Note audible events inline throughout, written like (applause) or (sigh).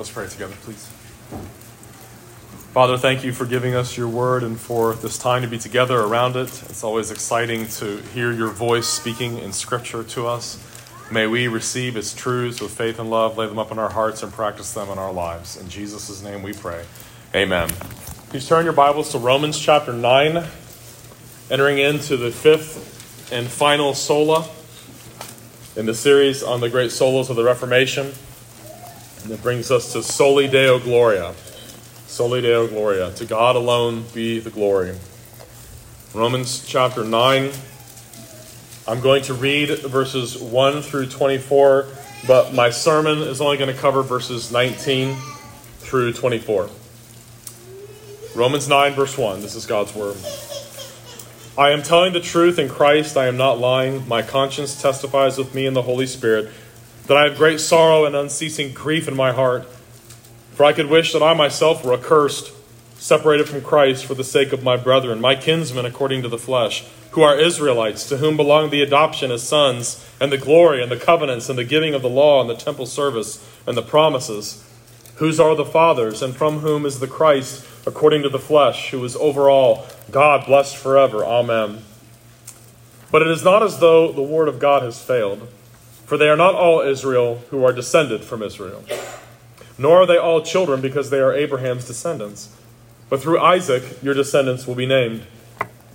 Let's pray together, please. Father, thank you for giving us your word and for this time to be together around it. It's always exciting to hear your voice speaking in Scripture to us. May we receive its truths with faith and love, lay them up in our hearts, and practice them in our lives. In Jesus' name we pray. Amen. Please turn your Bibles to Romans chapter 9, entering into the fifth and final sola in the series on the great solas of the Reformation. And it brings us to Soli Deo Gloria. Soli Deo Gloria. To God alone be the glory. Romans chapter 9. I'm going to read verses 1 through 24, but my sermon is only going to cover verses 19 through 24. Romans 9, verse 1. This is God's word. I am telling the truth in Christ. I am not lying. My conscience testifies with me in the Holy Spirit that I have great sorrow and unceasing grief in my heart. For I could wish that I myself were accursed, separated from Christ for the sake of my brethren, my kinsmen according to the flesh, who are Israelites, to whom belong the adoption as sons, and the glory, and the covenants, and the giving of the law, and the temple service, and the promises, whose are the fathers, and from whom is the Christ according to the flesh, who is over all, God blessed forever. Amen. But it is not as though the word of God has failed. For they are not all Israel who are descended from Israel, nor are they all children because they are Abraham's descendants. But through Isaac your descendants will be named.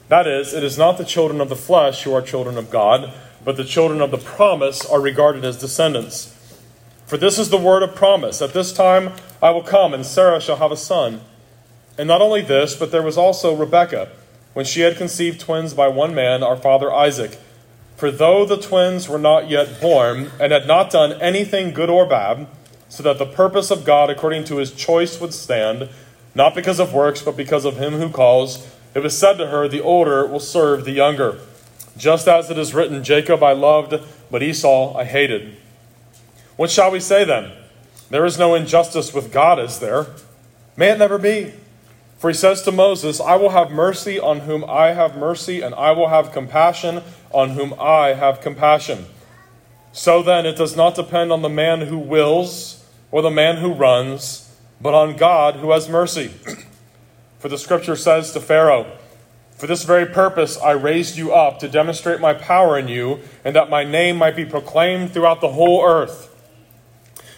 That is, it is not the children of the flesh who are children of God, but the children of the promise are regarded as descendants. For this is the word of promise At this time I will come, and Sarah shall have a son. And not only this, but there was also Rebekah, when she had conceived twins by one man, our father Isaac. For though the twins were not yet born, and had not done anything good or bad, so that the purpose of God according to his choice would stand, not because of works, but because of him who calls, it was said to her, The older will serve the younger. Just as it is written, Jacob I loved, but Esau I hated. What shall we say then? There is no injustice with God, is there? May it never be. For he says to Moses, I will have mercy on whom I have mercy, and I will have compassion on whom I have compassion. So then, it does not depend on the man who wills or the man who runs, but on God who has mercy. (clears throat) For the scripture says to Pharaoh, For this very purpose I raised you up to demonstrate my power in you, and that my name might be proclaimed throughout the whole earth.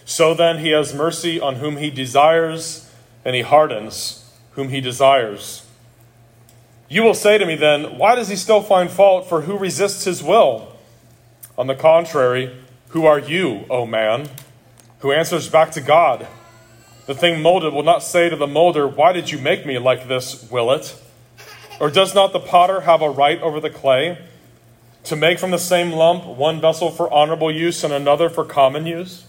So then, he has mercy on whom he desires, and he hardens whom he desires. You will say to me then, Why does he still find fault for who resists his will? On the contrary, who are you, O man, who answers back to God? The thing molded will not say to the molder, Why did you make me like this, will it? Or does not the potter have a right over the clay to make from the same lump one vessel for honorable use and another for common use?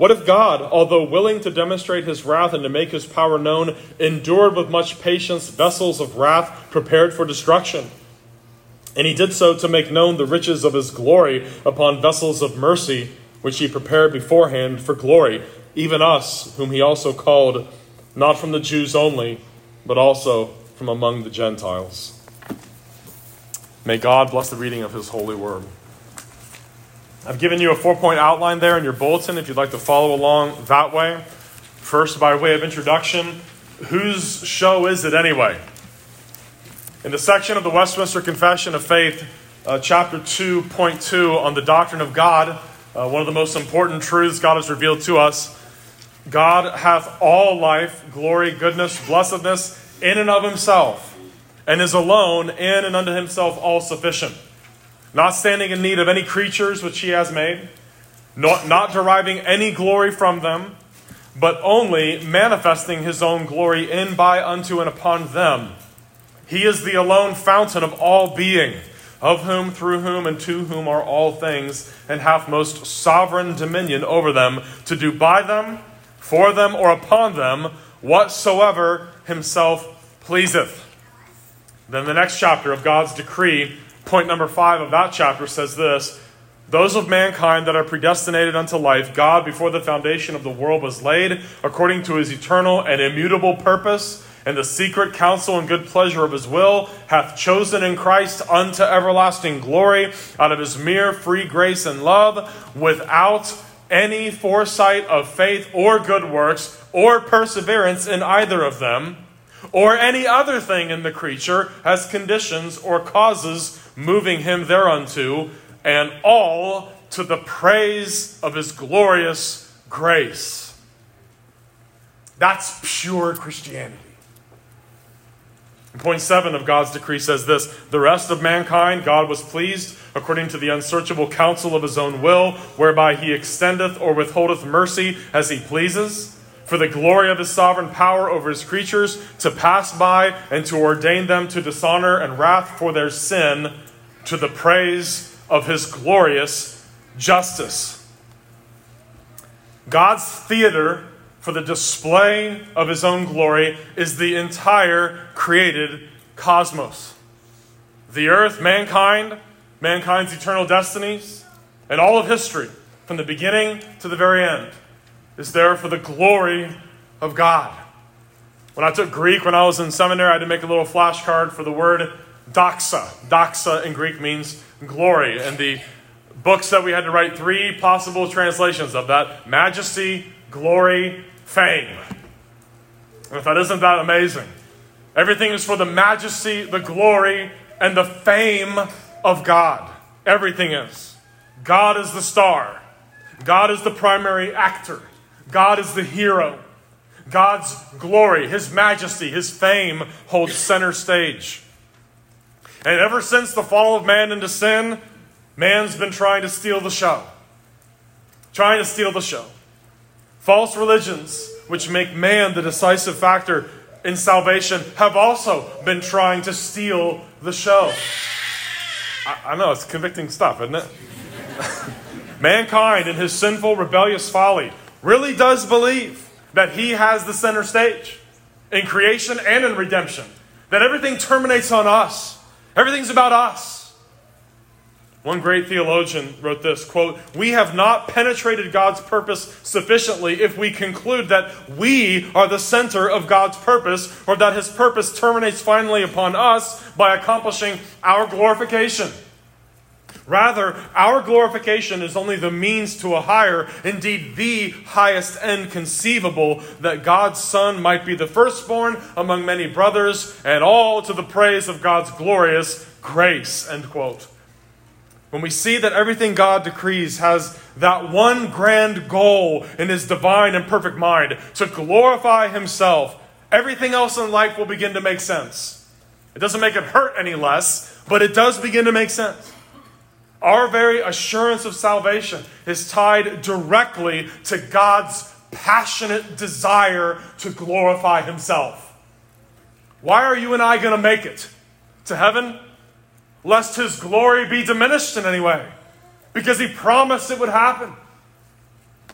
What if God, although willing to demonstrate his wrath and to make his power known, endured with much patience vessels of wrath prepared for destruction? And he did so to make known the riches of his glory upon vessels of mercy, which he prepared beforehand for glory, even us, whom he also called, not from the Jews only, but also from among the Gentiles. May God bless the reading of his holy word. I've given you a four point outline there in your bulletin if you'd like to follow along that way. First, by way of introduction, whose show is it anyway? In the section of the Westminster Confession of Faith, uh, chapter 2.2 on the doctrine of God, uh, one of the most important truths God has revealed to us God hath all life, glory, goodness, blessedness in and of himself, and is alone in and unto himself all sufficient not standing in need of any creatures which he has made, not, not deriving any glory from them, but only manifesting his own glory in, by, unto, and upon them. He is the alone fountain of all being, of whom, through whom, and to whom are all things, and hath most sovereign dominion over them, to do by them, for them, or upon them, whatsoever himself pleaseth. Then the next chapter of God's decree Point number five of that chapter says this Those of mankind that are predestinated unto life, God, before the foundation of the world was laid, according to his eternal and immutable purpose, and the secret counsel and good pleasure of his will, hath chosen in Christ unto everlasting glory, out of his mere free grace and love, without any foresight of faith or good works, or perseverance in either of them, or any other thing in the creature, has conditions or causes moving him thereunto, and all to the praise of his glorious grace. That's pure Christianity. Point seven of God's decree says this The rest of mankind God was pleased, according to the unsearchable counsel of his own will, whereby he extendeth or withholdeth mercy as he pleases, for the glory of his sovereign power over his creatures, to pass by and to ordain them to dishonor and wrath for their sin, to the praise of his glorious justice. God's theater for the display of his own glory is the entire created cosmos. The earth, mankind, mankind's eternal destinies, and all of history, from the beginning to the very end, is there for the glory of God. When I took Greek when I was in seminary, I had to make a little flashcard for the word doxa. Doxa in Greek means glory. And the books that we had to write three possible translations of that majesty, glory, fame. And if that isn't that amazing, everything is for the majesty, the glory, and the fame of God. Everything is. God is the star, God is the primary actor, God is the hero. God's glory, His majesty, His fame holds center stage. And ever since the fall of man into sin, man's been trying to steal the show. Trying to steal the show. False religions, which make man the decisive factor in salvation, have also been trying to steal the show. I, I know, it's convicting stuff, isn't it? (laughs) Mankind, in his sinful, rebellious folly, really does believe that he has the center stage in creation and in redemption, that everything terminates on us. Everything's about us. One great theologian wrote this quote, We have not penetrated God's purpose sufficiently if we conclude that we are the center of God's purpose or that his purpose terminates finally upon us by accomplishing our glorification. Rather, our glorification is only the means to a higher, indeed the highest end conceivable, that God's Son might be the firstborn among many brothers, and all to the praise of God's glorious grace. End quote. When we see that everything God decrees has that one grand goal in His divine and perfect mind to glorify Himself, everything else in life will begin to make sense. It doesn't make it hurt any less, but it does begin to make sense. Our very assurance of salvation is tied directly to God's passionate desire to glorify Himself. Why are you and I going to make it to heaven? Lest His glory be diminished in any way. Because He promised it would happen.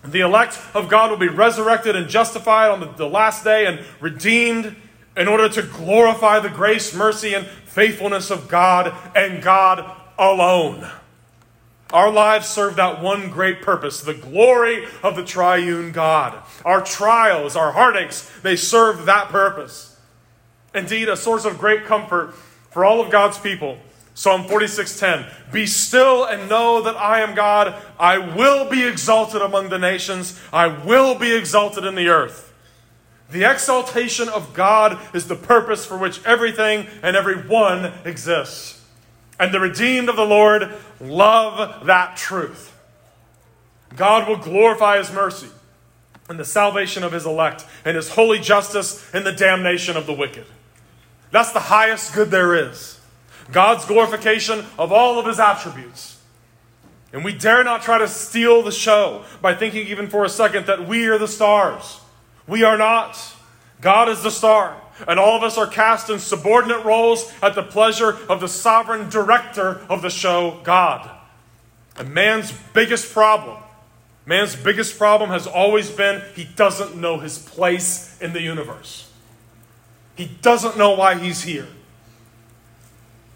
The elect of God will be resurrected and justified on the, the last day and redeemed in order to glorify the grace, mercy, and faithfulness of God and God alone. Our lives serve that one great purpose the glory of the triune God. Our trials, our heartaches, they serve that purpose. Indeed, a source of great comfort for all of God's people. Psalm 46:10 Be still and know that I am God. I will be exalted among the nations. I will be exalted in the earth. The exaltation of God is the purpose for which everything and everyone exists. And the redeemed of the Lord love that truth. God will glorify his mercy and the salvation of his elect and his holy justice and the damnation of the wicked. That's the highest good there is. God's glorification of all of his attributes. And we dare not try to steal the show by thinking, even for a second, that we are the stars. We are not. God is the star and all of us are cast in subordinate roles at the pleasure of the sovereign director of the show, God. And man's biggest problem, man's biggest problem has always been he doesn't know his place in the universe. He doesn't know why he's here.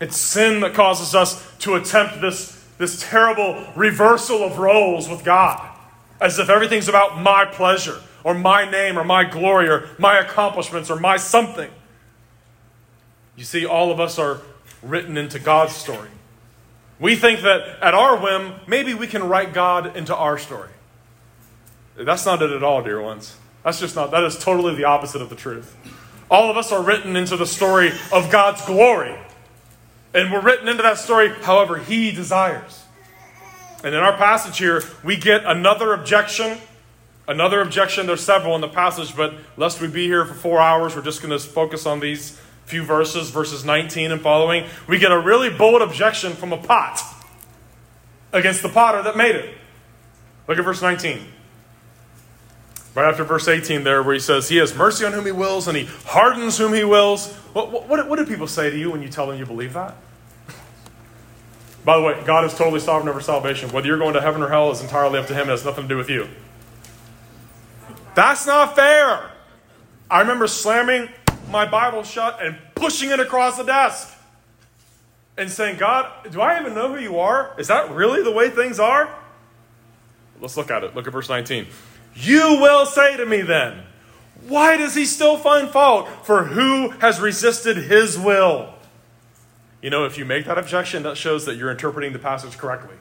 It's sin that causes us to attempt this, this terrible reversal of roles with God, as if everything's about my pleasure or my name or my glory or my accomplishments or my something. You see, all of us are written into God's story. We think that at our whim, maybe we can write God into our story. That's not it at all, dear ones. That's just not, that is totally the opposite of the truth. All of us are written into the story of God's glory. And we're written into that story however He desires. And in our passage here, we get another objection. Another objection, there's several in the passage, but lest we be here for four hours, we're just going to focus on these few verses, verses 19 and following. We get a really bold objection from a pot against the potter that made it. Look at verse 19. Right after verse 18, there, where he says, He has mercy on whom he wills and he hardens whom he wills. What, what, what do people say to you when you tell them you believe that? By the way, God is totally sovereign over salvation. Whether you're going to heaven or hell is entirely up to Him. It has nothing to do with you. That's not fair. I remember slamming my Bible shut and pushing it across the desk and saying, God, do I even know who you are? Is that really the way things are? Let's look at it. Look at verse 19. You will say to me then, why does he still find fault? For who has resisted his will? You know, if you make that objection, that shows that you're interpreting the passage correctly.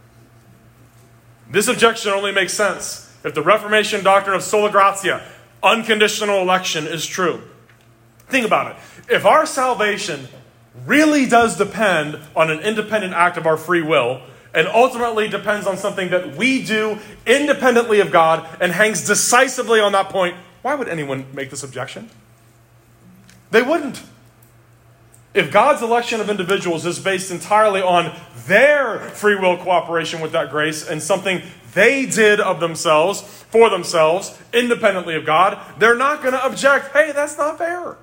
This objection only makes sense if the Reformation doctrine of sola gratia, unconditional election, is true. Think about it. If our salvation really does depend on an independent act of our free will, and ultimately depends on something that we do independently of God and hangs decisively on that point, why would anyone make this objection? They wouldn't. If God's election of individuals is based entirely on their free will cooperation with that grace and something they did of themselves, for themselves, independently of God, they're not going to object. Hey, that's not fair.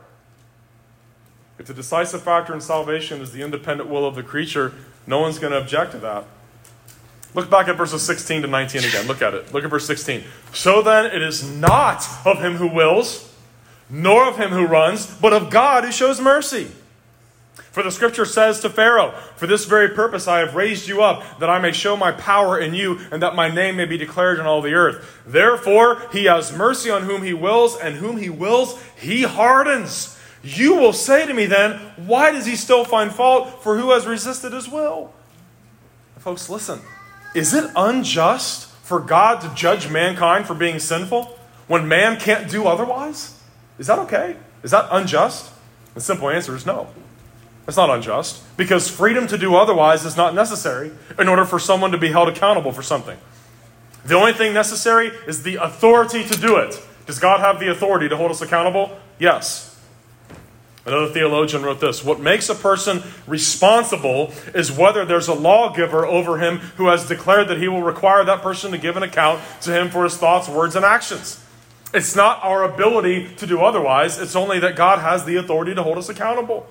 If the decisive factor in salvation is the independent will of the creature, no one's going to object to that. Look back at verses 16 to 19 again. Look at it. Look at verse 16. So then it is not of him who wills, nor of him who runs, but of God who shows mercy. For the scripture says to Pharaoh, For this very purpose I have raised you up, that I may show my power in you, and that my name may be declared in all the earth. Therefore he has mercy on whom he wills, and whom he wills he hardens. You will say to me then, Why does he still find fault? For who has resisted his will? Folks, listen. Is it unjust for God to judge mankind for being sinful when man can't do otherwise? Is that okay? Is that unjust? The simple answer is no. It's not unjust because freedom to do otherwise is not necessary in order for someone to be held accountable for something. The only thing necessary is the authority to do it. Does God have the authority to hold us accountable? Yes. Another theologian wrote this What makes a person responsible is whether there's a lawgiver over him who has declared that he will require that person to give an account to him for his thoughts, words, and actions. It's not our ability to do otherwise, it's only that God has the authority to hold us accountable.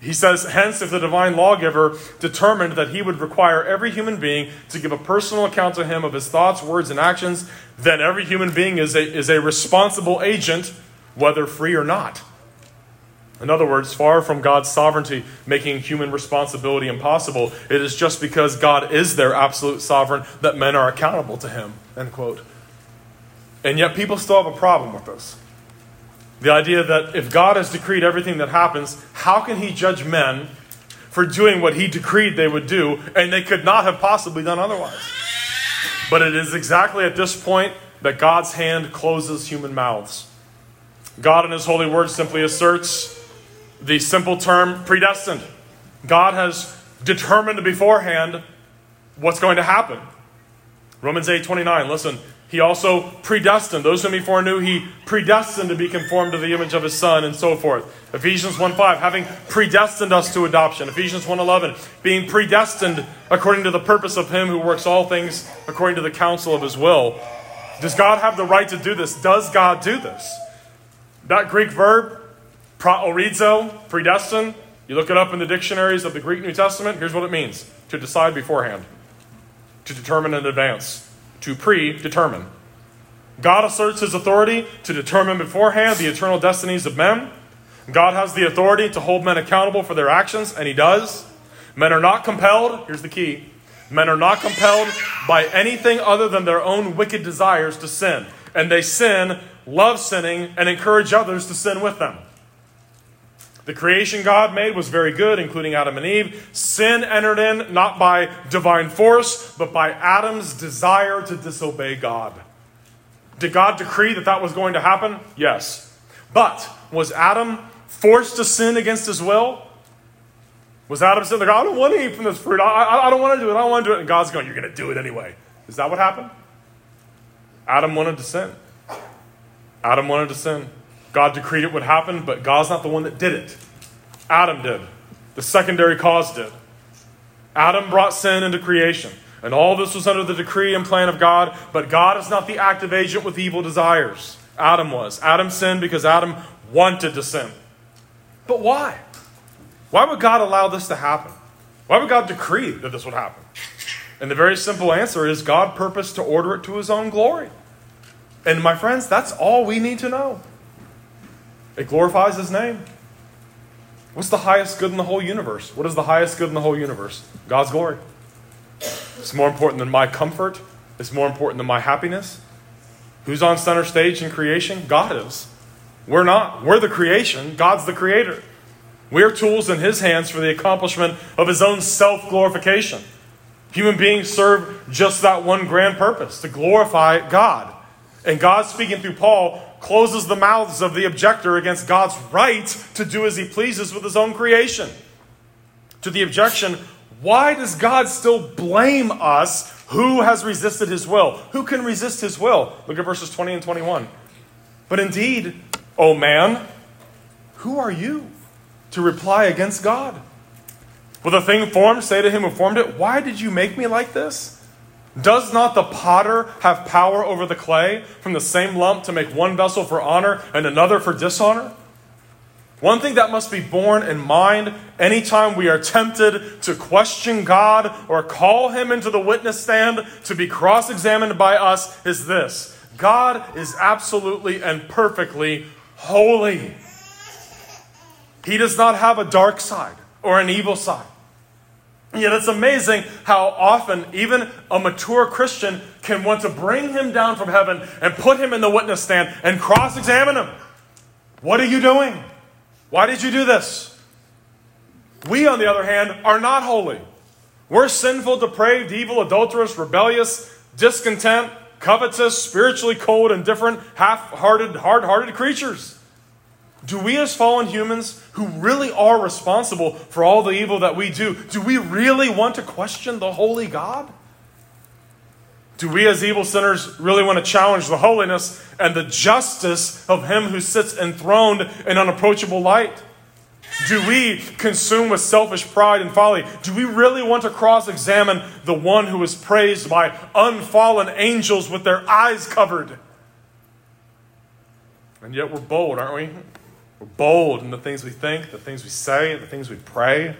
He says, hence, if the divine lawgiver determined that he would require every human being to give a personal account to him of his thoughts, words, and actions, then every human being is a, is a responsible agent, whether free or not. In other words, far from God's sovereignty making human responsibility impossible, it is just because God is their absolute sovereign that men are accountable to him. End quote. And yet people still have a problem with this. The idea that if God has decreed everything that happens, how can he judge men for doing what he decreed they would do and they could not have possibly done otherwise? But it is exactly at this point that God's hand closes human mouths. God in his holy word simply asserts the simple term predestined. God has determined beforehand what's going to happen. Romans 8 29, listen, he also predestined. Those whom he foreknew, he predestined to be conformed to the image of his son, and so forth. Ephesians 1 5, having predestined us to adoption. Ephesians 1 11, being predestined according to the purpose of him who works all things according to the counsel of his will. Does God have the right to do this? Does God do this? That Greek verb, Proorizo, predestined. You look it up in the dictionaries of the Greek New Testament. Here's what it means to decide beforehand, to determine in advance, to predetermine. God asserts his authority to determine beforehand the eternal destinies of men. God has the authority to hold men accountable for their actions, and he does. Men are not compelled, here's the key men are not compelled by anything other than their own wicked desires to sin. And they sin, love sinning, and encourage others to sin with them. The creation God made was very good, including Adam and Eve. Sin entered in not by divine force, but by Adam's desire to disobey God. Did God decree that that was going to happen? Yes. But was Adam forced to sin against his will? Was Adam saying, like, I don't want to eat from this fruit. I, I, I don't want to do it. I don't want to do it. And God's going, You're going to do it anyway. Is that what happened? Adam wanted to sin. Adam wanted to sin. God decreed it would happen, but God's not the one that did it. Adam did. The secondary cause did. Adam brought sin into creation. And all this was under the decree and plan of God, but God is not the active agent with evil desires. Adam was. Adam sinned because Adam wanted to sin. But why? Why would God allow this to happen? Why would God decree that this would happen? And the very simple answer is God purposed to order it to his own glory. And my friends, that's all we need to know. It glorifies his name. What's the highest good in the whole universe? What is the highest good in the whole universe? God's glory. It's more important than my comfort. It's more important than my happiness. Who's on center stage in creation? God is. We're not. We're the creation. God's the creator. We're tools in his hands for the accomplishment of his own self glorification. Human beings serve just that one grand purpose to glorify God. And God, speaking through Paul, closes the mouths of the objector against God's right to do as he pleases with his own creation. To the objection, why does God still blame us? Who has resisted his will? Who can resist his will? Look at verses 20 and 21. But indeed, O man, who are you to reply against God? Will the thing formed say to him who formed it, Why did you make me like this? Does not the potter have power over the clay from the same lump to make one vessel for honor and another for dishonor? One thing that must be borne in mind anytime we are tempted to question God or call Him into the witness stand to be cross examined by us is this God is absolutely and perfectly holy. He does not have a dark side or an evil side. Yet it's amazing how often even a mature Christian can want to bring him down from heaven and put him in the witness stand and cross examine him. What are you doing? Why did you do this? We, on the other hand, are not holy. We're sinful, depraved, evil, adulterous, rebellious, discontent, covetous, spiritually cold, indifferent, half hearted, hard hearted creatures. Do we, as fallen humans who really are responsible for all the evil that we do, do we really want to question the holy God? Do we, as evil sinners, really want to challenge the holiness and the justice of Him who sits enthroned in unapproachable light? Do we, consume with selfish pride and folly, do we really want to cross examine the one who is praised by unfallen angels with their eyes covered? And yet we're bold, aren't we? We're bold in the things we think, the things we say, the things we pray.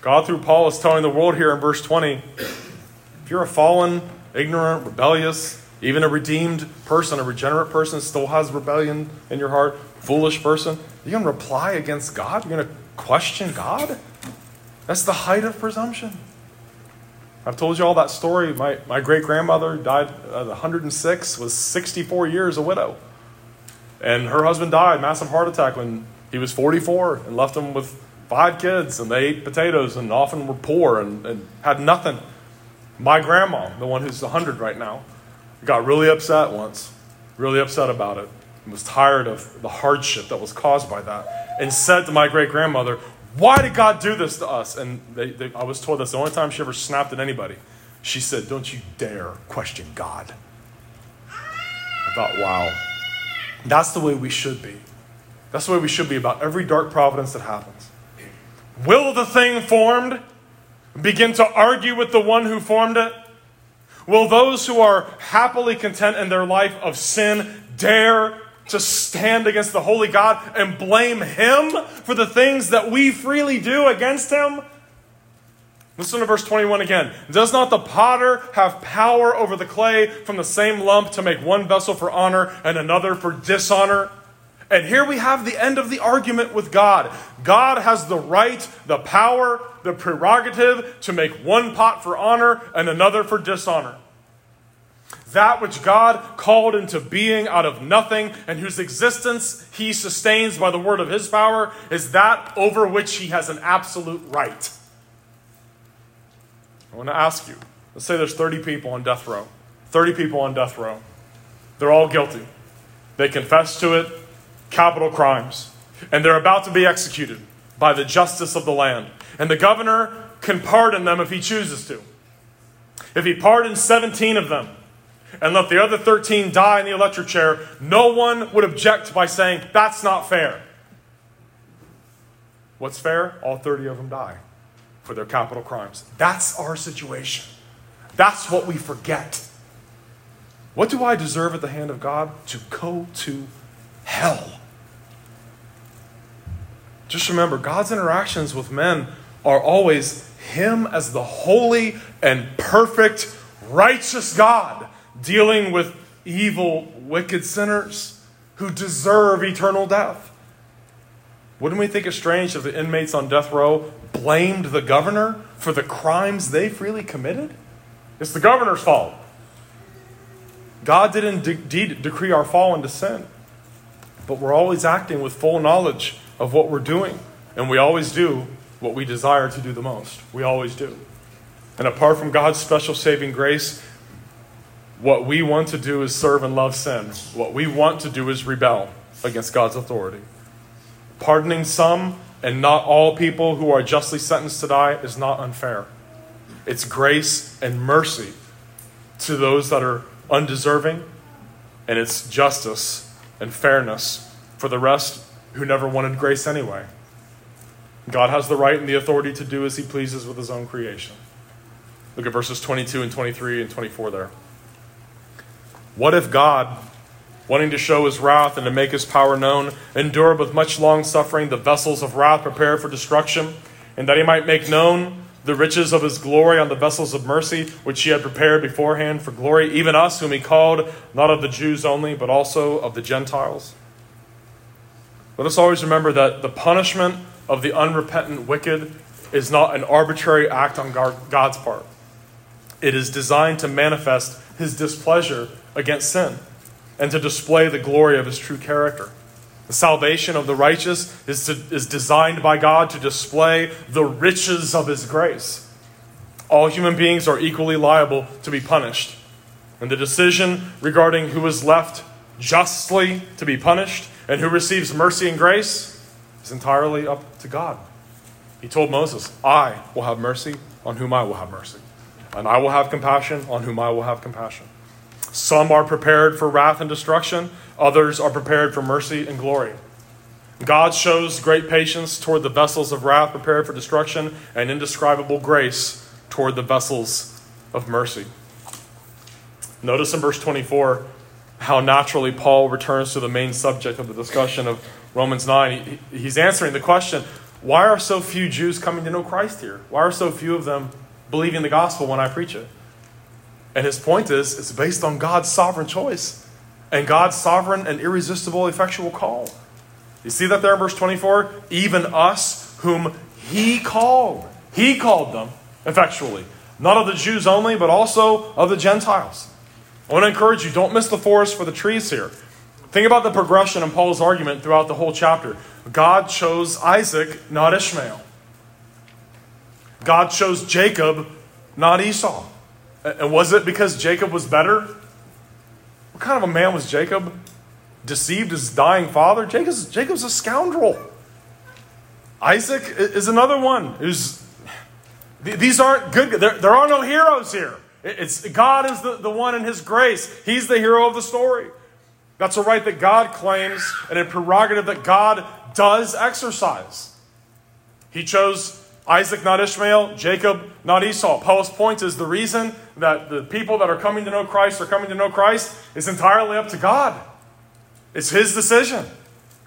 God, through Paul, is telling the world here in verse 20 if you're a fallen, ignorant, rebellious, even a redeemed person, a regenerate person still has rebellion in your heart, foolish person, you're going to reply against God? You're going to question God? That's the height of presumption. I've told you all that story. My, my great grandmother died uh, at 106, was 64 years a widow. And her husband died, massive heart attack, when he was 44 and left them with five kids. And they ate potatoes and often were poor and, and had nothing. My grandma, the one who's 100 right now, got really upset once, really upset about it, and was tired of the hardship that was caused by that, and said to my great grandmother, Why did God do this to us? And they, they, I was told that's the only time she ever snapped at anybody. She said, Don't you dare question God. I thought, wow. That's the way we should be. That's the way we should be about every dark providence that happens. Will the thing formed begin to argue with the one who formed it? Will those who are happily content in their life of sin dare to stand against the holy God and blame him for the things that we freely do against him? Listen to verse 21 again. Does not the potter have power over the clay from the same lump to make one vessel for honor and another for dishonor? And here we have the end of the argument with God. God has the right, the power, the prerogative to make one pot for honor and another for dishonor. That which God called into being out of nothing and whose existence he sustains by the word of his power is that over which he has an absolute right. I want to ask you let's say there's 30 people on death row. 30 people on death row. They're all guilty. They confess to it, capital crimes, and they're about to be executed by the justice of the land. And the governor can pardon them if he chooses to. If he pardons 17 of them, and let the other 13 die in the electric chair, no one would object by saying, That's not fair. What's fair? All 30 of them die for their capital crimes. That's our situation. That's what we forget. What do I deserve at the hand of God? To go to hell. Just remember, God's interactions with men are always Him as the holy and perfect, righteous God dealing with evil, wicked sinners who deserve eternal death. Wouldn't we think it strange if the inmates on death row blamed the governor for the crimes they freely committed? It's the governor's fault. God did indeed decree our fall into sin, but we're always acting with full knowledge of what we're doing, and we always do what we desire to do the most. We always do. And apart from God's special saving grace, what we want to do is serve and love sin. What we want to do is rebel against God's authority. Pardoning some and not all people who are justly sentenced to die is not unfair. It's grace and mercy to those that are undeserving, and it's justice and fairness for the rest who never wanted grace anyway. God has the right and the authority to do as he pleases with his own creation. Look at verses 22 and 23 and 24 there. What if God, wanting to show his wrath and to make his power known, endured with much long suffering the vessels of wrath prepared for destruction, and that he might make known the riches of his glory on the vessels of mercy, which he had prepared beforehand for glory, even us, whom he called, not of the Jews only, but also of the Gentiles? Let us always remember that the punishment of the unrepentant wicked is not an arbitrary act on God's part. It is designed to manifest his displeasure against sin and to display the glory of his true character. The salvation of the righteous is, to, is designed by God to display the riches of his grace. All human beings are equally liable to be punished. And the decision regarding who is left justly to be punished and who receives mercy and grace is entirely up to God. He told Moses, I will have mercy on whom I will have mercy, and I will have compassion on whom I will have compassion. Some are prepared for wrath and destruction, others are prepared for mercy and glory. God shows great patience toward the vessels of wrath prepared for destruction and indescribable grace toward the vessels of mercy. Notice in verse 24 how naturally Paul returns to the main subject of the discussion of Romans 9. he's answering the question why are so few Jews coming to know Christ here? Why are so few of them believing the gospel when I preach it? And his point is, it's based on God's sovereign choice and God's sovereign and irresistible, effectual call. You see that there in verse 24? Even us, whom he called. He called them effectually. Not of the Jews only, but also of the Gentiles. I want to encourage you don't miss the forest for the trees here. Think about the progression in Paul's argument throughout the whole chapter. God chose Isaac, not Ishmael. God chose Jacob, not Esau. And was it because Jacob was better? What kind of a man was Jacob? Deceived his dying father? Jacob's, Jacob's a scoundrel. Isaac is another one who's. These aren't good. There, there are no heroes here. It's, God is the, the one in his grace. He's the hero of the story. That's a right that God claims and a prerogative that God does exercise. He chose Isaac, not Ishmael, Jacob, not Esau. Paul's point is the reason that the people that are coming to know Christ are coming to know Christ is entirely up to God. It's His decision.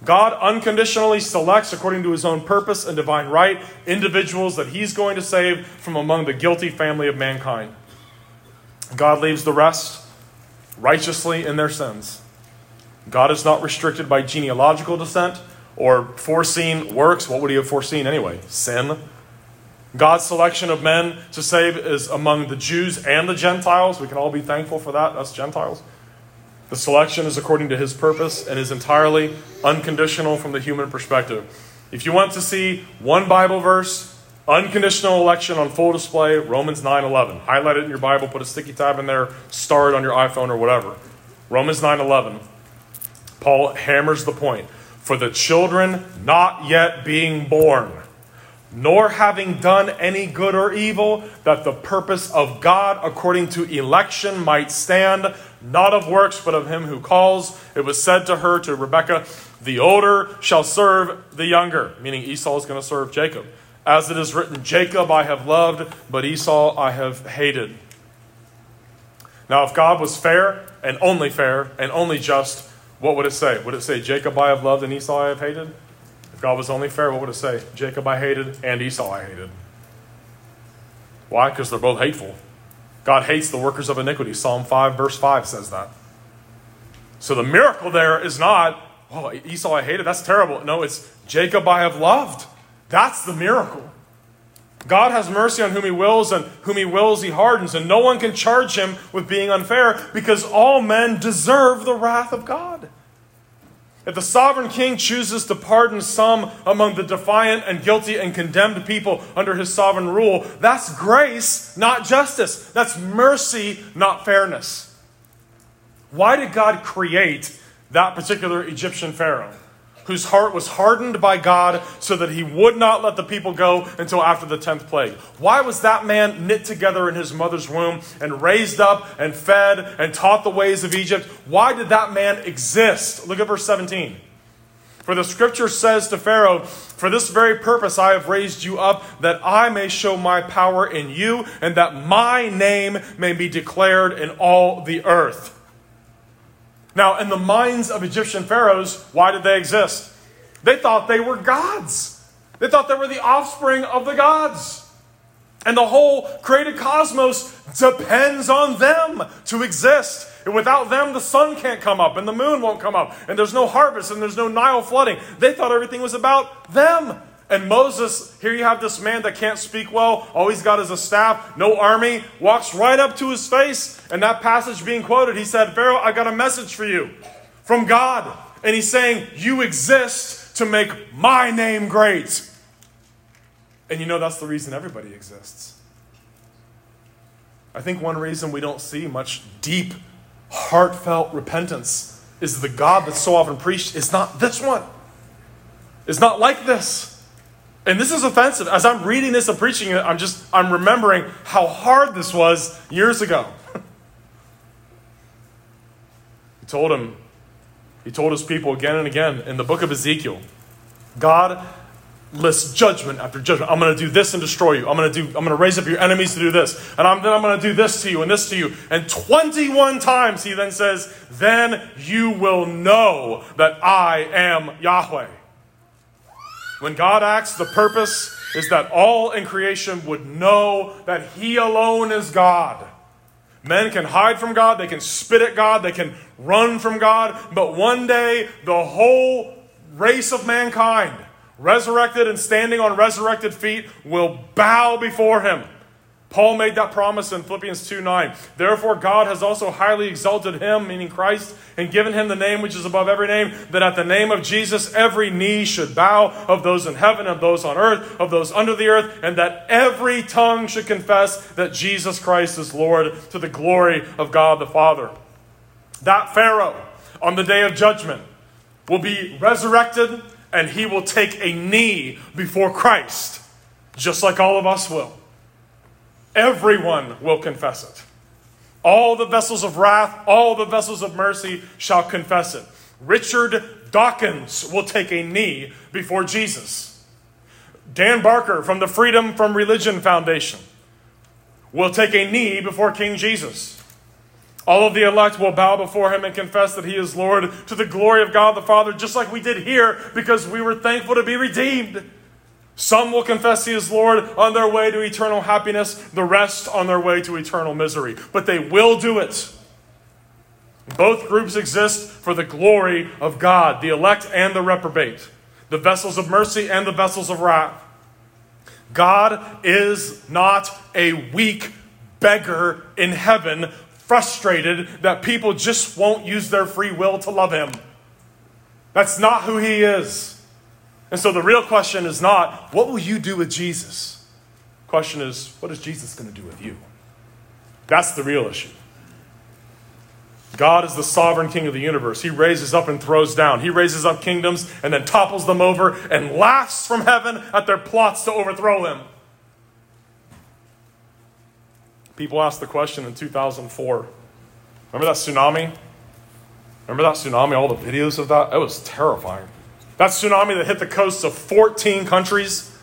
God unconditionally selects, according to His own purpose and divine right, individuals that He's going to save from among the guilty family of mankind. God leaves the rest righteously in their sins. God is not restricted by genealogical descent or foreseen works. What would He have foreseen anyway? Sin God's selection of men to save is among the Jews and the Gentiles. We can all be thankful for that, us Gentiles. The selection is according to his purpose and is entirely unconditional from the human perspective. If you want to see one Bible verse, unconditional election on full display, Romans 9:11. Highlight it in your Bible, put a sticky tab in there, star it on your iPhone or whatever. Romans 9:11. Paul hammers the point. For the children not yet being born nor having done any good or evil, that the purpose of God according to election might stand, not of works, but of him who calls. It was said to her, to Rebekah, the older shall serve the younger, meaning Esau is going to serve Jacob. As it is written, Jacob I have loved, but Esau I have hated. Now, if God was fair and only fair and only just, what would it say? Would it say, Jacob I have loved and Esau I have hated? God was only fair, what would it say? Jacob I hated and Esau I hated. Why? Because they're both hateful. God hates the workers of iniquity. Psalm 5, verse 5 says that. So the miracle there is not, oh, Esau I hated, that's terrible. No, it's Jacob I have loved. That's the miracle. God has mercy on whom he wills, and whom he wills he hardens, and no one can charge him with being unfair because all men deserve the wrath of God. If the sovereign king chooses to pardon some among the defiant and guilty and condemned people under his sovereign rule, that's grace, not justice. That's mercy, not fairness. Why did God create that particular Egyptian Pharaoh? Whose heart was hardened by God so that he would not let the people go until after the 10th plague. Why was that man knit together in his mother's womb and raised up and fed and taught the ways of Egypt? Why did that man exist? Look at verse 17. For the scripture says to Pharaoh, For this very purpose I have raised you up, that I may show my power in you, and that my name may be declared in all the earth. Now, in the minds of Egyptian pharaohs, why did they exist? They thought they were gods. They thought they were the offspring of the gods. And the whole created cosmos depends on them to exist. And without them, the sun can't come up and the moon won't come up. And there's no harvest and there's no Nile flooding. They thought everything was about them. And Moses, here you have this man that can't speak well, all he's got is a staff, no army, walks right up to his face. And that passage being quoted, he said, Pharaoh, I got a message for you from God. And he's saying, You exist to make my name great. And you know that's the reason everybody exists. I think one reason we don't see much deep, heartfelt repentance is the God that's so often preached is not this one. It's not like this. And this is offensive. As I'm reading this and preaching it, I'm just I'm remembering how hard this was years ago. (laughs) he told him, he told his people again and again in the book of Ezekiel, God lists judgment after judgment. I'm going to do this and destroy you. I'm going to do. I'm going to raise up your enemies to do this, and I'm, then I'm going to do this to you and this to you. And 21 times he then says, "Then you will know that I am Yahweh." When God acts, the purpose is that all in creation would know that He alone is God. Men can hide from God, they can spit at God, they can run from God, but one day the whole race of mankind, resurrected and standing on resurrected feet, will bow before Him. Paul made that promise in Philippians 2 9. Therefore, God has also highly exalted him, meaning Christ, and given him the name which is above every name, that at the name of Jesus every knee should bow of those in heaven, of those on earth, of those under the earth, and that every tongue should confess that Jesus Christ is Lord to the glory of God the Father. That Pharaoh on the day of judgment will be resurrected and he will take a knee before Christ, just like all of us will. Everyone will confess it. All the vessels of wrath, all the vessels of mercy shall confess it. Richard Dawkins will take a knee before Jesus. Dan Barker from the Freedom from Religion Foundation will take a knee before King Jesus. All of the elect will bow before him and confess that he is Lord to the glory of God the Father, just like we did here because we were thankful to be redeemed. Some will confess he is Lord on their way to eternal happiness, the rest on their way to eternal misery. But they will do it. Both groups exist for the glory of God, the elect and the reprobate, the vessels of mercy and the vessels of wrath. God is not a weak beggar in heaven, frustrated that people just won't use their free will to love him. That's not who he is. And so the real question is not, what will you do with Jesus? The question is, what is Jesus going to do with you? That's the real issue. God is the sovereign king of the universe. He raises up and throws down. He raises up kingdoms and then topples them over and laughs from heaven at their plots to overthrow him. People asked the question in 2004. Remember that tsunami? Remember that tsunami? All the videos of that? It was terrifying. That tsunami that hit the coasts of 14 countries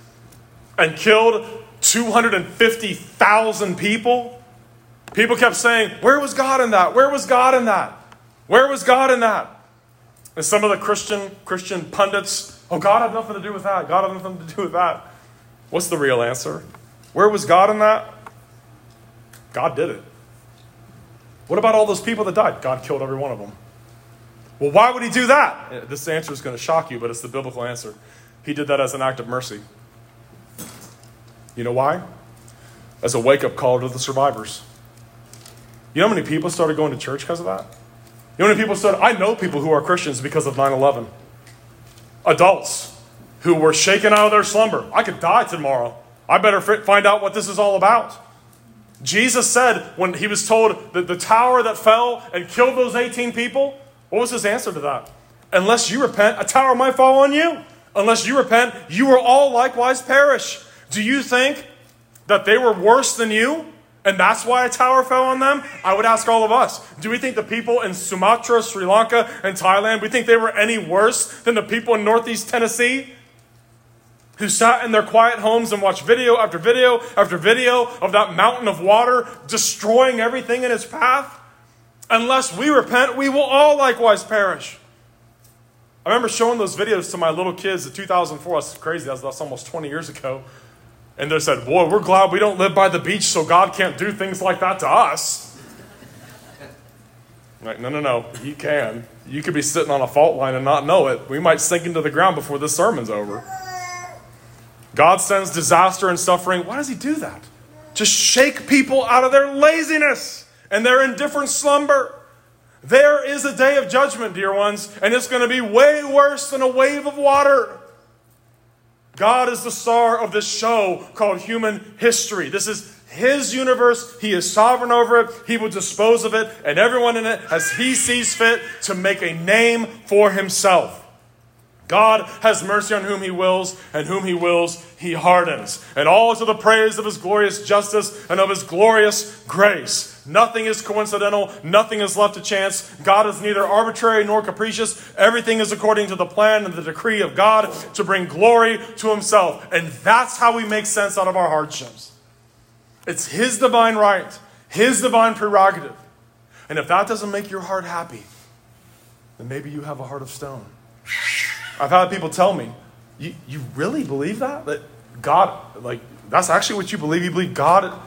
and killed 250,000 people. People kept saying, Where was God in that? Where was God in that? Where was God in that? And some of the Christian Christian pundits, oh, God had nothing to do with that. God had nothing to do with that. What's the real answer? Where was God in that? God did it. What about all those people that died? God killed every one of them. Well, why would he do that? Uh, this answer is going to shock you, but it's the biblical answer. He did that as an act of mercy. You know why? As a wake up call to the survivors. You know how many people started going to church because of that? You know how many people started? I know people who are Christians because of 9 11. Adults who were shaken out of their slumber. I could die tomorrow. I better find out what this is all about. Jesus said when he was told that the tower that fell and killed those 18 people, what was his answer to that? Unless you repent, a tower might fall on you. Unless you repent, you will all likewise perish. Do you think that they were worse than you? And that's why a tower fell on them? I would ask all of us. Do we think the people in Sumatra, Sri Lanka, and Thailand, we think they were any worse than the people in Northeast Tennessee? who sat in their quiet homes and watched video after video after video of that mountain of water destroying everything in its path? Unless we repent, we will all likewise perish. I remember showing those videos to my little kids in 2004. That's crazy. That's, that's almost 20 years ago. And they said, Boy, we're glad we don't live by the beach so God can't do things like that to us. like, no, no, no. He can. You could be sitting on a fault line and not know it. We might sink into the ground before this sermon's over. God sends disaster and suffering. Why does He do that? To shake people out of their laziness and they're in different slumber. There is a day of judgment, dear ones, and it's going to be way worse than a wave of water. God is the star of this show called human history. This is His universe. He is sovereign over it. He will dispose of it and everyone in it as He sees fit to make a name for Himself. God has mercy on whom he wills, and whom he wills, he hardens. And all to the praise of his glorious justice and of his glorious grace. Nothing is coincidental, nothing is left to chance. God is neither arbitrary nor capricious. Everything is according to the plan and the decree of God to bring glory to himself. And that's how we make sense out of our hardships. It's his divine right, his divine prerogative. And if that doesn't make your heart happy, then maybe you have a heart of stone. I've had people tell me, you, you really believe that? That God, like, that's actually what you believe? You believe God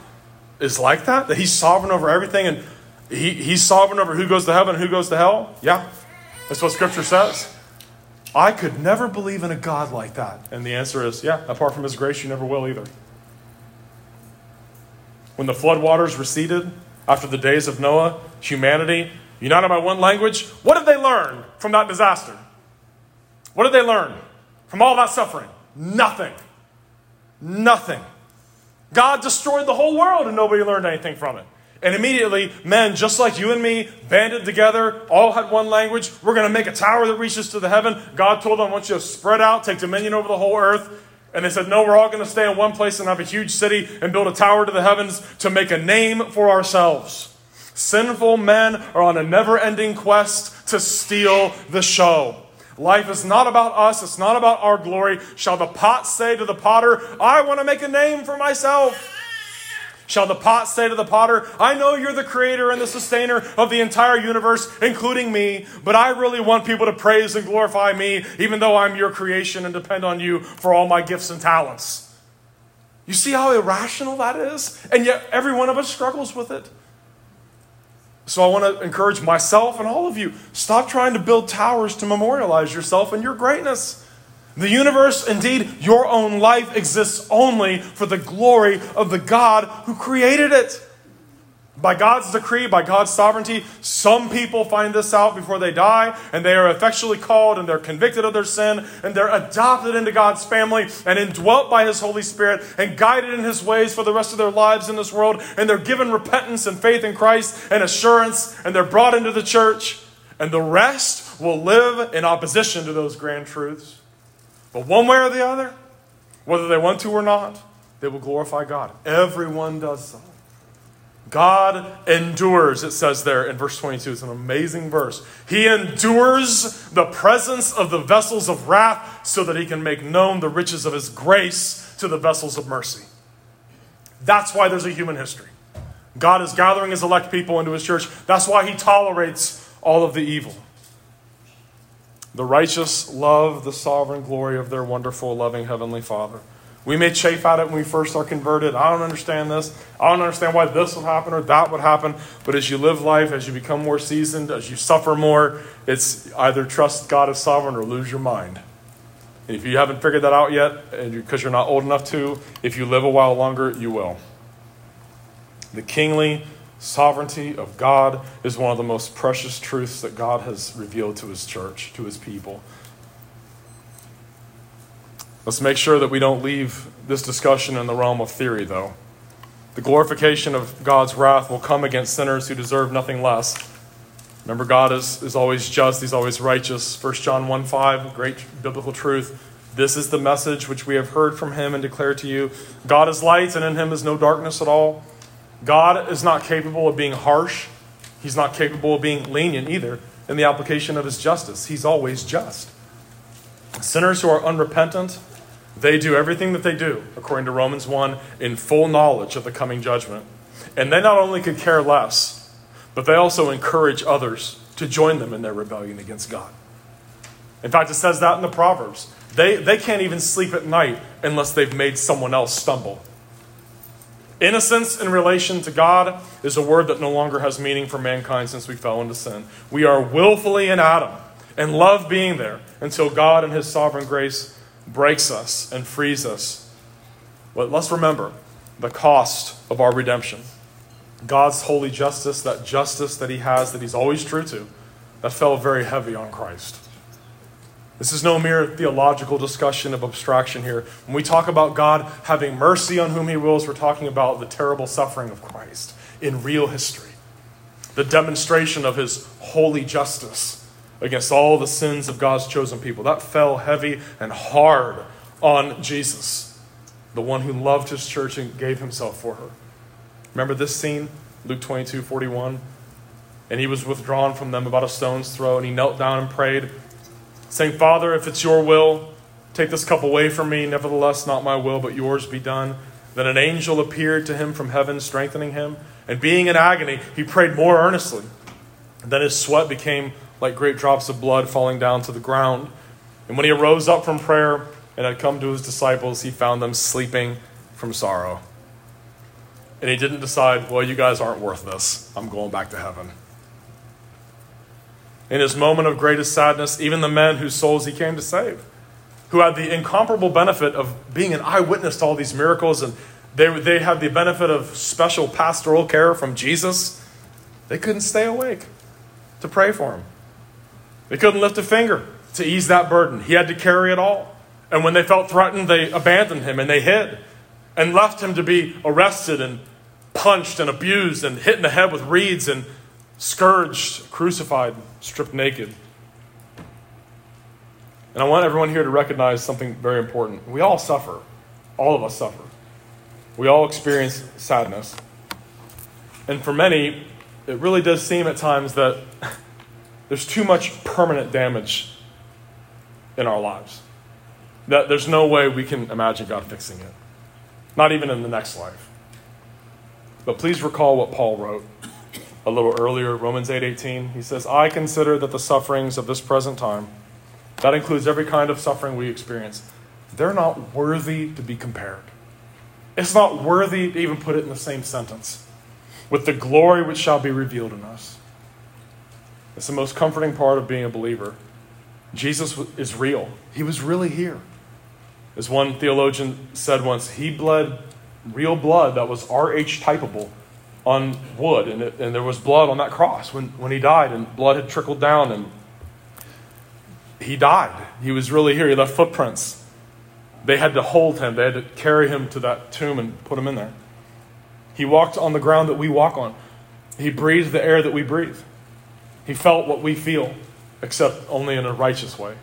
is like that? That He's sovereign over everything and he, He's sovereign over who goes to heaven and who goes to hell? Yeah. That's what Scripture says. I could never believe in a God like that. And the answer is, yeah, apart from His grace, you never will either. When the flood waters receded after the days of Noah, humanity, united by one language, what did they learn from that disaster? What did they learn from all that suffering? Nothing. Nothing. God destroyed the whole world and nobody learned anything from it. And immediately, men just like you and me banded together, all had one language. We're going to make a tower that reaches to the heaven. God told them, I want you to spread out, take dominion over the whole earth. And they said, No, we're all going to stay in one place and have a huge city and build a tower to the heavens to make a name for ourselves. Sinful men are on a never ending quest to steal the show. Life is not about us, it's not about our glory. Shall the pot say to the potter, I want to make a name for myself? Shall the pot say to the potter, I know you're the creator and the sustainer of the entire universe, including me, but I really want people to praise and glorify me, even though I'm your creation and depend on you for all my gifts and talents? You see how irrational that is? And yet every one of us struggles with it. So I want to encourage myself and all of you stop trying to build towers to memorialize yourself and your greatness. The universe, indeed, your own life exists only for the glory of the God who created it. By God's decree, by God's sovereignty, some people find this out before they die, and they are effectually called, and they're convicted of their sin, and they're adopted into God's family, and indwelt by His Holy Spirit, and guided in His ways for the rest of their lives in this world, and they're given repentance and faith in Christ and assurance, and they're brought into the church, and the rest will live in opposition to those grand truths. But one way or the other, whether they want to or not, they will glorify God. Everyone does so. God endures, it says there in verse 22. It's an amazing verse. He endures the presence of the vessels of wrath so that he can make known the riches of his grace to the vessels of mercy. That's why there's a human history. God is gathering his elect people into his church. That's why he tolerates all of the evil. The righteous love the sovereign glory of their wonderful, loving Heavenly Father. We may chafe at it when we first are converted. I don't understand this. I don't understand why this would happen or that would happen. But as you live life, as you become more seasoned, as you suffer more, it's either trust God as sovereign or lose your mind. And if you haven't figured that out yet, because you're not old enough to, if you live a while longer, you will. The kingly sovereignty of God is one of the most precious truths that God has revealed to his church, to his people. Let's make sure that we don't leave this discussion in the realm of theory, though. The glorification of God's wrath will come against sinners who deserve nothing less. Remember, God is, is always just, He's always righteous. 1 John 1 5, great biblical truth. This is the message which we have heard from Him and declare to you God is light, and in Him is no darkness at all. God is not capable of being harsh, He's not capable of being lenient either in the application of His justice. He's always just. Sinners who are unrepentant, they do everything that they do, according to Romans 1, in full knowledge of the coming judgment. And they not only could care less, but they also encourage others to join them in their rebellion against God. In fact, it says that in the Proverbs. They, they can't even sleep at night unless they've made someone else stumble. Innocence in relation to God is a word that no longer has meaning for mankind since we fell into sin. We are willfully in Adam and love being there until God, in His sovereign grace, breaks us and frees us. But let's remember the cost of our redemption. God's holy justice, that justice that He has, that He's always true to, that fell very heavy on Christ. This is no mere theological discussion of abstraction here. When we talk about God having mercy on whom He wills, we're talking about the terrible suffering of Christ in real history, the demonstration of His holy justice against all the sins of God's chosen people. That fell heavy and hard on Jesus, the one who loved his church and gave himself for her. Remember this scene, Luke 22 41? And he was withdrawn from them about a stone's throw, and he knelt down and prayed, saying, Father, if it's your will, take this cup away from me. Nevertheless, not my will, but yours be done. Then an angel appeared to him from heaven, strengthening him. And being in agony, he prayed more earnestly. And Then his sweat became like great drops of blood falling down to the ground. And when he arose up from prayer and had come to his disciples, he found them sleeping from sorrow. And he didn't decide, well, you guys aren't worth this. I'm going back to heaven. In his moment of greatest sadness, even the men whose souls he came to save, who had the incomparable benefit of being an eyewitness to all these miracles, and they, they had the benefit of special pastoral care from Jesus, they couldn't stay awake to pray for him. They couldn't lift a finger to ease that burden. He had to carry it all. And when they felt threatened, they abandoned him and they hid and left him to be arrested and punched and abused and hit in the head with reeds and scourged, crucified, stripped naked. And I want everyone here to recognize something very important. We all suffer. All of us suffer. We all experience sadness. And for many, it really does seem at times that (laughs) there's too much permanent damage in our lives. That there's no way we can imagine God fixing it. Not even in the next life. But please recall what Paul wrote a little earlier, Romans 8:18. 8, he says, "I consider that the sufferings of this present time, that includes every kind of suffering we experience, they're not worthy to be compared. It's not worthy to even put it in the same sentence with the glory which shall be revealed in us." It's the most comforting part of being a believer Jesus is real. He was really here. As one theologian said once, he bled real blood that was RH typeable on wood, and, it, and there was blood on that cross when, when he died, and blood had trickled down, and he died. He was really here. He left footprints. They had to hold him, they had to carry him to that tomb and put him in there. He walked on the ground that we walk on, he breathed the air that we breathe. He felt what we feel, except only in a righteous way.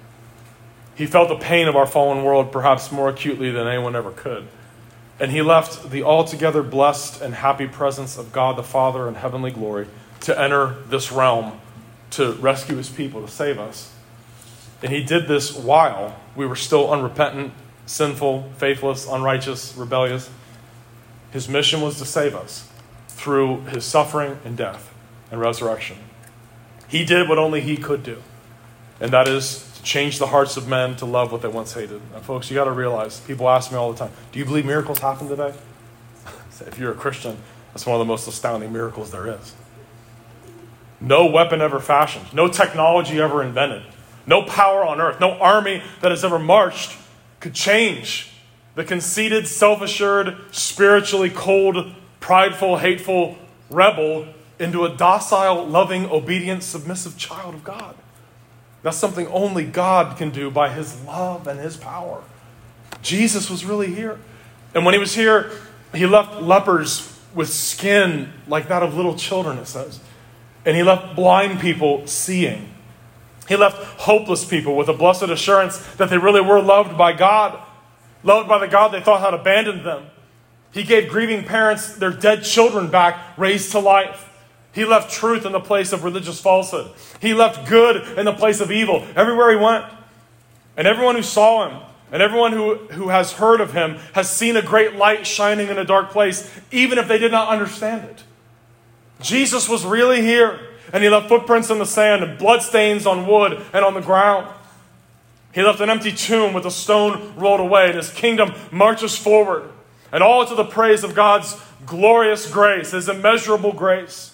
He felt the pain of our fallen world perhaps more acutely than anyone ever could. And he left the altogether blessed and happy presence of God the Father in heavenly glory to enter this realm to rescue his people, to save us. And he did this while we were still unrepentant, sinful, faithless, unrighteous, rebellious. His mission was to save us through his suffering and death and resurrection. He did what only he could do, and that is to change the hearts of men to love what they once hated. And folks, you got to realize, people ask me all the time, do you believe miracles happen today? (laughs) if you're a Christian, that's one of the most astounding miracles there is. No weapon ever fashioned, no technology ever invented, no power on earth, no army that has ever marched could change the conceited, self assured, spiritually cold, prideful, hateful rebel into a docile, loving, obedient, submissive child of God. That's something only God can do by his love and his power. Jesus was really here. And when he was here, he left lepers with skin like that of little children, it says. And he left blind people seeing. He left hopeless people with a blessed assurance that they really were loved by God, loved by the God they thought had abandoned them. He gave grieving parents their dead children back, raised to life. He left truth in the place of religious falsehood. He left good in the place of evil everywhere he went. And everyone who saw him and everyone who, who has heard of him has seen a great light shining in a dark place, even if they did not understand it. Jesus was really here, and he left footprints in the sand and bloodstains on wood and on the ground. He left an empty tomb with a stone rolled away, and his kingdom marches forward. And all to the praise of God's glorious grace, his immeasurable grace.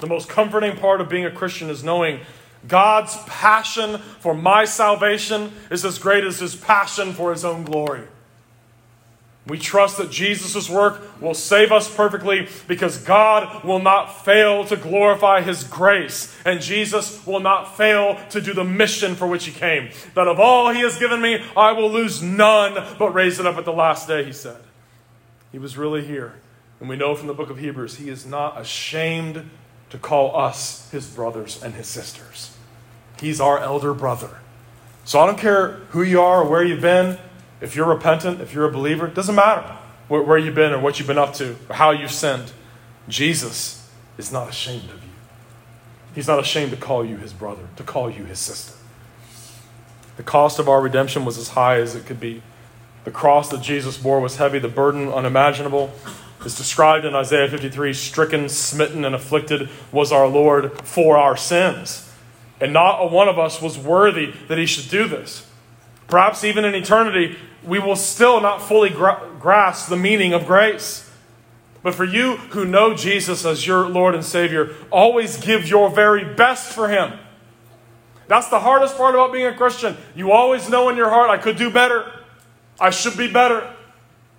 The most comforting part of being a Christian is knowing God's passion for my salvation is as great as his passion for his own glory. We trust that Jesus' work will save us perfectly because God will not fail to glorify His grace, and Jesus will not fail to do the mission for which He came. That of all He has given me, I will lose none, but raise it up at the last day, He said. He was really here. And we know from the book of Hebrews, He is not ashamed to call us his brothers and his sisters. He's our elder brother. So I don't care who you are or where you've been, if you're repentant, if you're a believer, it doesn't matter where, you've been or what you've been up to or how you've sinned. Jesus is not ashamed of you. He's not ashamed to call you his brother, to call you his sister. The cost of our redemption was as high as it could be. The cross that Jesus bore was heavy, the burden unimaginable is described in Isaiah 53 stricken, smitten, and afflicted was our Lord for our sins. And not a one of us was worthy that he should do this. Perhaps even in eternity, we will still not fully gra- grasp the meaning of grace. But for you who know Jesus as your Lord and Savior, always give your very best for him. That's the hardest part about being a Christian. You always know in your heart, I could do better. I should be better.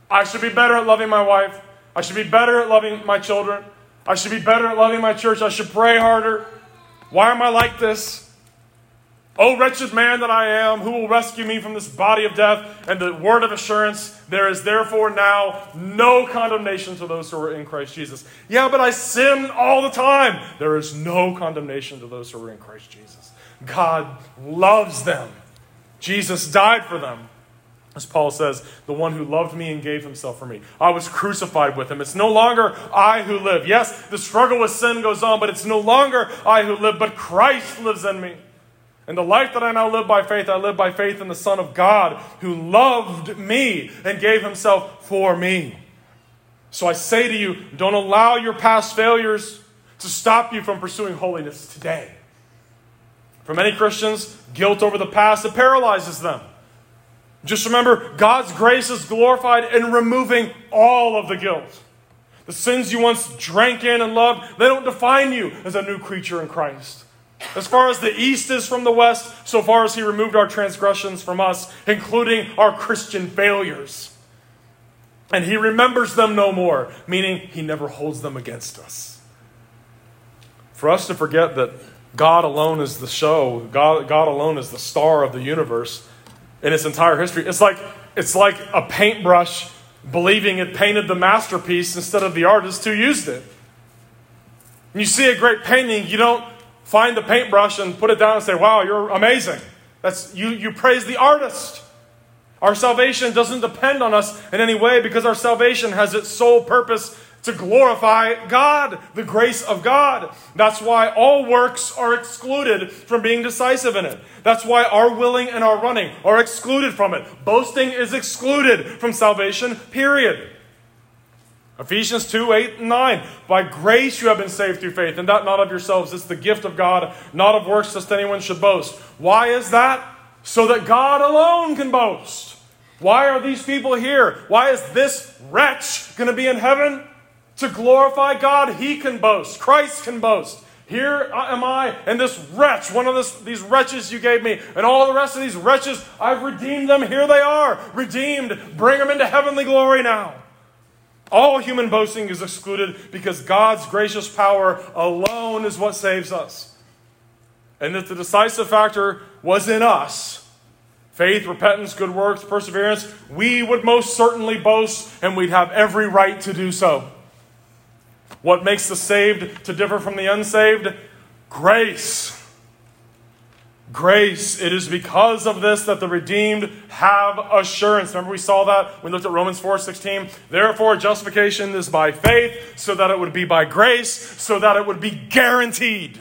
I should be better at loving my wife. I should be better at loving my children. I should be better at loving my church. I should pray harder. Why am I like this? Oh, wretched man that I am, who will rescue me from this body of death? And the word of assurance there is therefore now no condemnation to those who are in Christ Jesus. Yeah, but I sin all the time. There is no condemnation to those who are in Christ Jesus. God loves them, Jesus died for them. As Paul says, the one who loved me and gave himself for me. I was crucified with him. It's no longer I who live. Yes, the struggle with sin goes on, but it's no longer I who live, but Christ lives in me. And the life that I now live by faith, I live by faith in the Son of God who loved me and gave himself for me. So I say to you, don't allow your past failures to stop you from pursuing holiness today. For many Christians, guilt over the past, it paralyzes them. Just remember, God's grace is glorified in removing all of the guilt. The sins you once drank in and loved, they don't define you as a new creature in Christ. As far as the east is from the west, so far as he removed our transgressions from us, including our Christian failures. And he remembers them no more, meaning he never holds them against us. For us to forget that God alone is the show, God, God alone is the star of the universe in its entire history, it's like, it's like a paintbrush believing it painted the masterpiece instead of the artist who used it. When you see a great painting, you don't find the paintbrush and put it down and say, Wow, you're amazing. That's, you, you praise the artist. Our salvation doesn't depend on us in any way because our salvation has its sole purpose to glorify God, the grace of God. That's why all works are excluded from being decisive in it. That's why our willing and our running are excluded from it. Boasting is excluded from salvation, period. Ephesians 2 8 and 9. By grace you have been saved through faith, and that not of yourselves. It's the gift of God, not of works, lest anyone should boast. Why is that? So that God alone can boast. Why are these people here? Why is this wretch going to be in heaven? To glorify God, he can boast. Christ can boast. Here am I, and this wretch, one of this, these wretches you gave me, and all the rest of these wretches, I've redeemed them. Here they are, redeemed. Bring them into heavenly glory now. All human boasting is excluded because God's gracious power alone is what saves us. And that the decisive factor was in us faith, repentance, good works, perseverance we would most certainly boast, and we'd have every right to do so. What makes the saved to differ from the unsaved? Grace. Grace. It is because of this that the redeemed have assurance. Remember we saw that we looked at Romans 4:16. Therefore justification is by faith, so that it would be by grace, so that it would be guaranteed.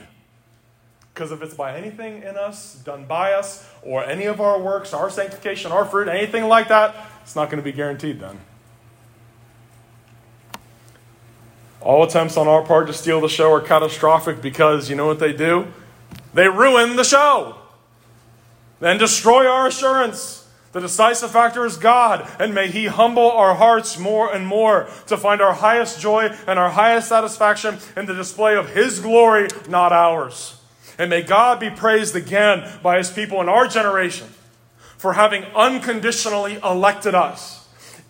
Because if it's by anything in us, done by us, or any of our works, our sanctification, our fruit, anything like that, it's not going to be guaranteed then. All attempts on our part to steal the show are catastrophic because you know what they do? They ruin the show and destroy our assurance. The decisive factor is God, and may He humble our hearts more and more to find our highest joy and our highest satisfaction in the display of His glory, not ours. And may God be praised again by His people in our generation for having unconditionally elected us,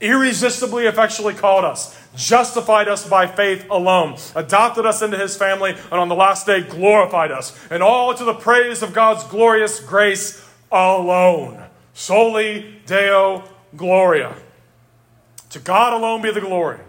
irresistibly, effectually called us, justified us by faith alone, adopted us into His family, and on the last day glorified us. And all to the praise of God's glorious grace alone. Soli Deo Gloria. To God alone be the glory.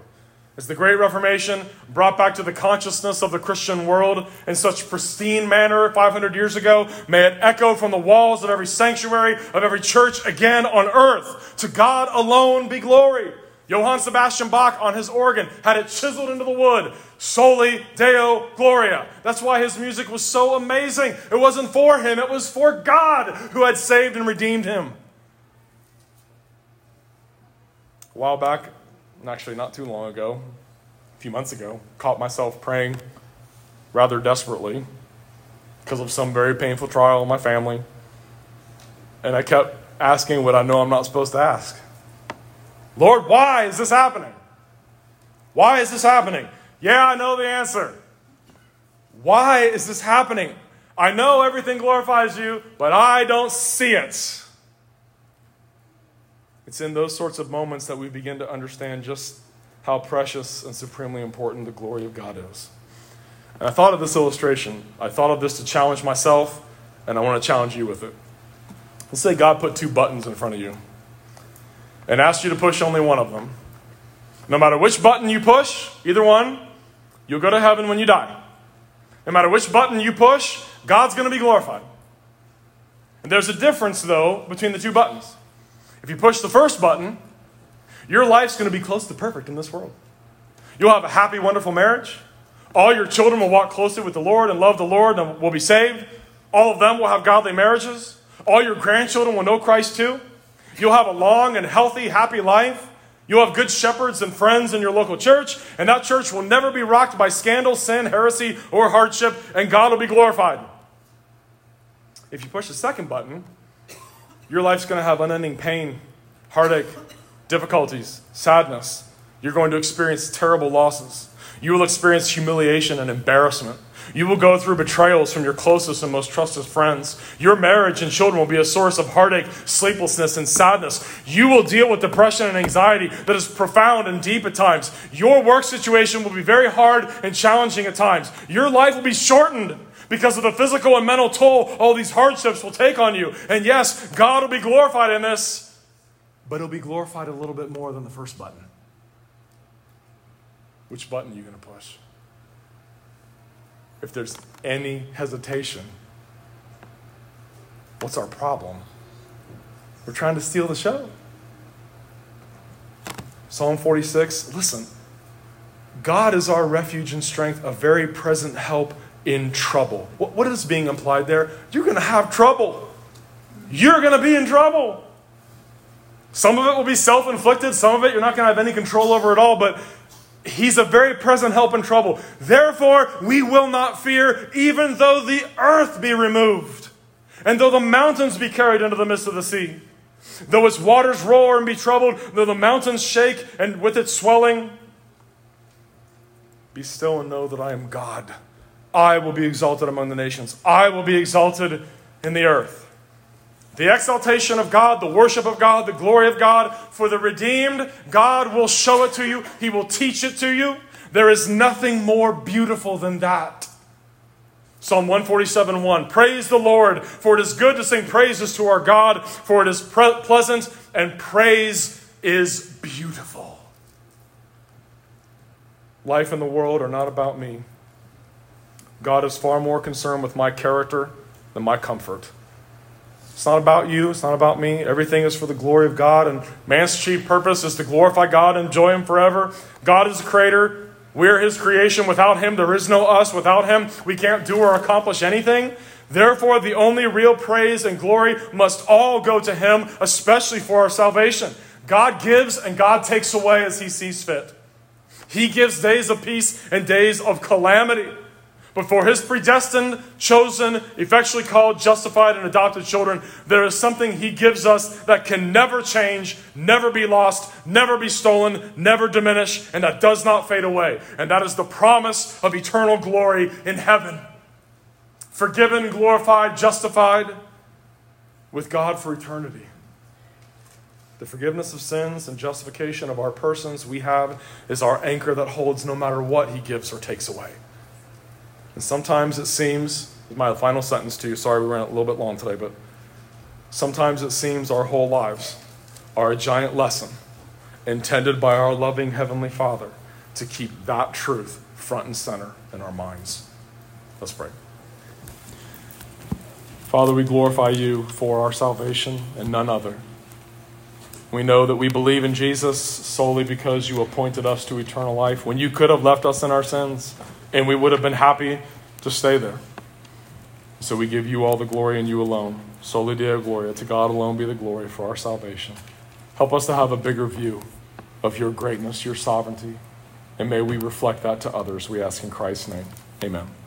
As the Great Reformation brought back to the consciousness of the Christian world in such pristine manner 500 years ago, may it echo from the walls of every sanctuary, of every church again on earth. To God alone be glory. Johann Sebastian Bach on his organ had it chiseled into the wood. Soli Deo Gloria. That's why his music was so amazing. It wasn't for him, it was for God who had saved and redeemed him. A while back, actually not too long ago, a few months ago, caught myself praying rather desperately because of some very painful trial in my family. And I kept asking what I know I'm not supposed to ask. Lord, why is this happening? Why is this happening? Yeah, I know the answer. Why is this happening? I know everything glorifies you, but I don't see it. It's in those sorts of moments that we begin to understand just how precious and supremely important the glory of God is. And I thought of this illustration. I thought of this to challenge myself, and I want to challenge you with it. Let's say God put two buttons in front of you and asked you to push only one of them. No matter which button you push, either one, you'll go to heaven when you die. No matter which button you push, God's going to be glorified. And there's a difference, though, between the two buttons. If you push the first button, your life's going to be close to perfect in this world. You'll have a happy, wonderful marriage. All your children will walk closely with the Lord and love the Lord and will be saved. All of them will have godly marriages. All your grandchildren will know Christ too. You'll have a long and healthy, happy life. You'll have good shepherds and friends in your local church, and that church will never be rocked by scandal, sin, heresy, or hardship, and God will be glorified. If you push the second button, your life's going to have unending pain, heartache, difficulties, sadness. You're going to experience terrible losses. You will experience humiliation and embarrassment. You will go through betrayals from your closest and most trusted friends. Your marriage and children will be a source of heartache, sleeplessness, and sadness. You will deal with depression and anxiety that is profound and deep at times. Your work situation will be very hard and challenging at times. Your life will be shortened because of the physical and mental toll all these hardships will take on you. And yes, God will be glorified in this, but it'll be glorified a little bit more than the first button. Which button are you going to push? if there's any hesitation, what's our problem? We're trying to steal the show. Psalm 46, listen. God is our refuge and strength, a very present help in trouble. What, what is being implied there? You're going to have trouble. You're going to be in trouble. Some of it will be self inflicted, some of it you're not going to have any control over at all, but He's a very present help in trouble. Therefore, we will not fear, even though the earth be removed, and though the mountains be carried into the midst of the sea. Though its waters roar and be troubled, though the mountains shake and with its swelling, be still and know that I am God. I will be exalted among the nations, I will be exalted in the earth. The exaltation of God, the worship of God, the glory of God. For the redeemed, God will show it to you, He will teach it to you. There is nothing more beautiful than that. Psalm 147 1. Praise the Lord, for it is good to sing praises to our God, for it is pre- pleasant and praise is beautiful. Life and the world are not about me. God is far more concerned with my character than my comfort. It's not about you. It's not about me. Everything is for the glory of God. And man's chief purpose is to glorify God and enjoy Him forever. God is the creator. We're His creation. Without Him, there is no us. Without Him, we can't do or accomplish anything. Therefore, the only real praise and glory must all go to Him, especially for our salvation. God gives and God takes away as He sees fit. He gives days of peace and days of calamity. But for his predestined, chosen, effectually called, justified, and adopted children, there is something he gives us that can never change, never be lost, never be stolen, never diminish, and that does not fade away. And that is the promise of eternal glory in heaven. Forgiven, glorified, justified with God for eternity. The forgiveness of sins and justification of our persons we have is our anchor that holds no matter what he gives or takes away. And sometimes it seems, my final sentence to you, sorry we ran a little bit long today, but sometimes it seems our whole lives are a giant lesson intended by our loving Heavenly Father to keep that truth front and center in our minds. Let's pray. Father, we glorify you for our salvation and none other. We know that we believe in Jesus solely because you appointed us to eternal life when you could have left us in our sins and we would have been happy to stay there. So we give you all the glory and you alone. Soli Deo Gloria. To God alone be the glory for our salvation. Help us to have a bigger view of your greatness, your sovereignty, and may we reflect that to others. We ask in Christ's name. Amen.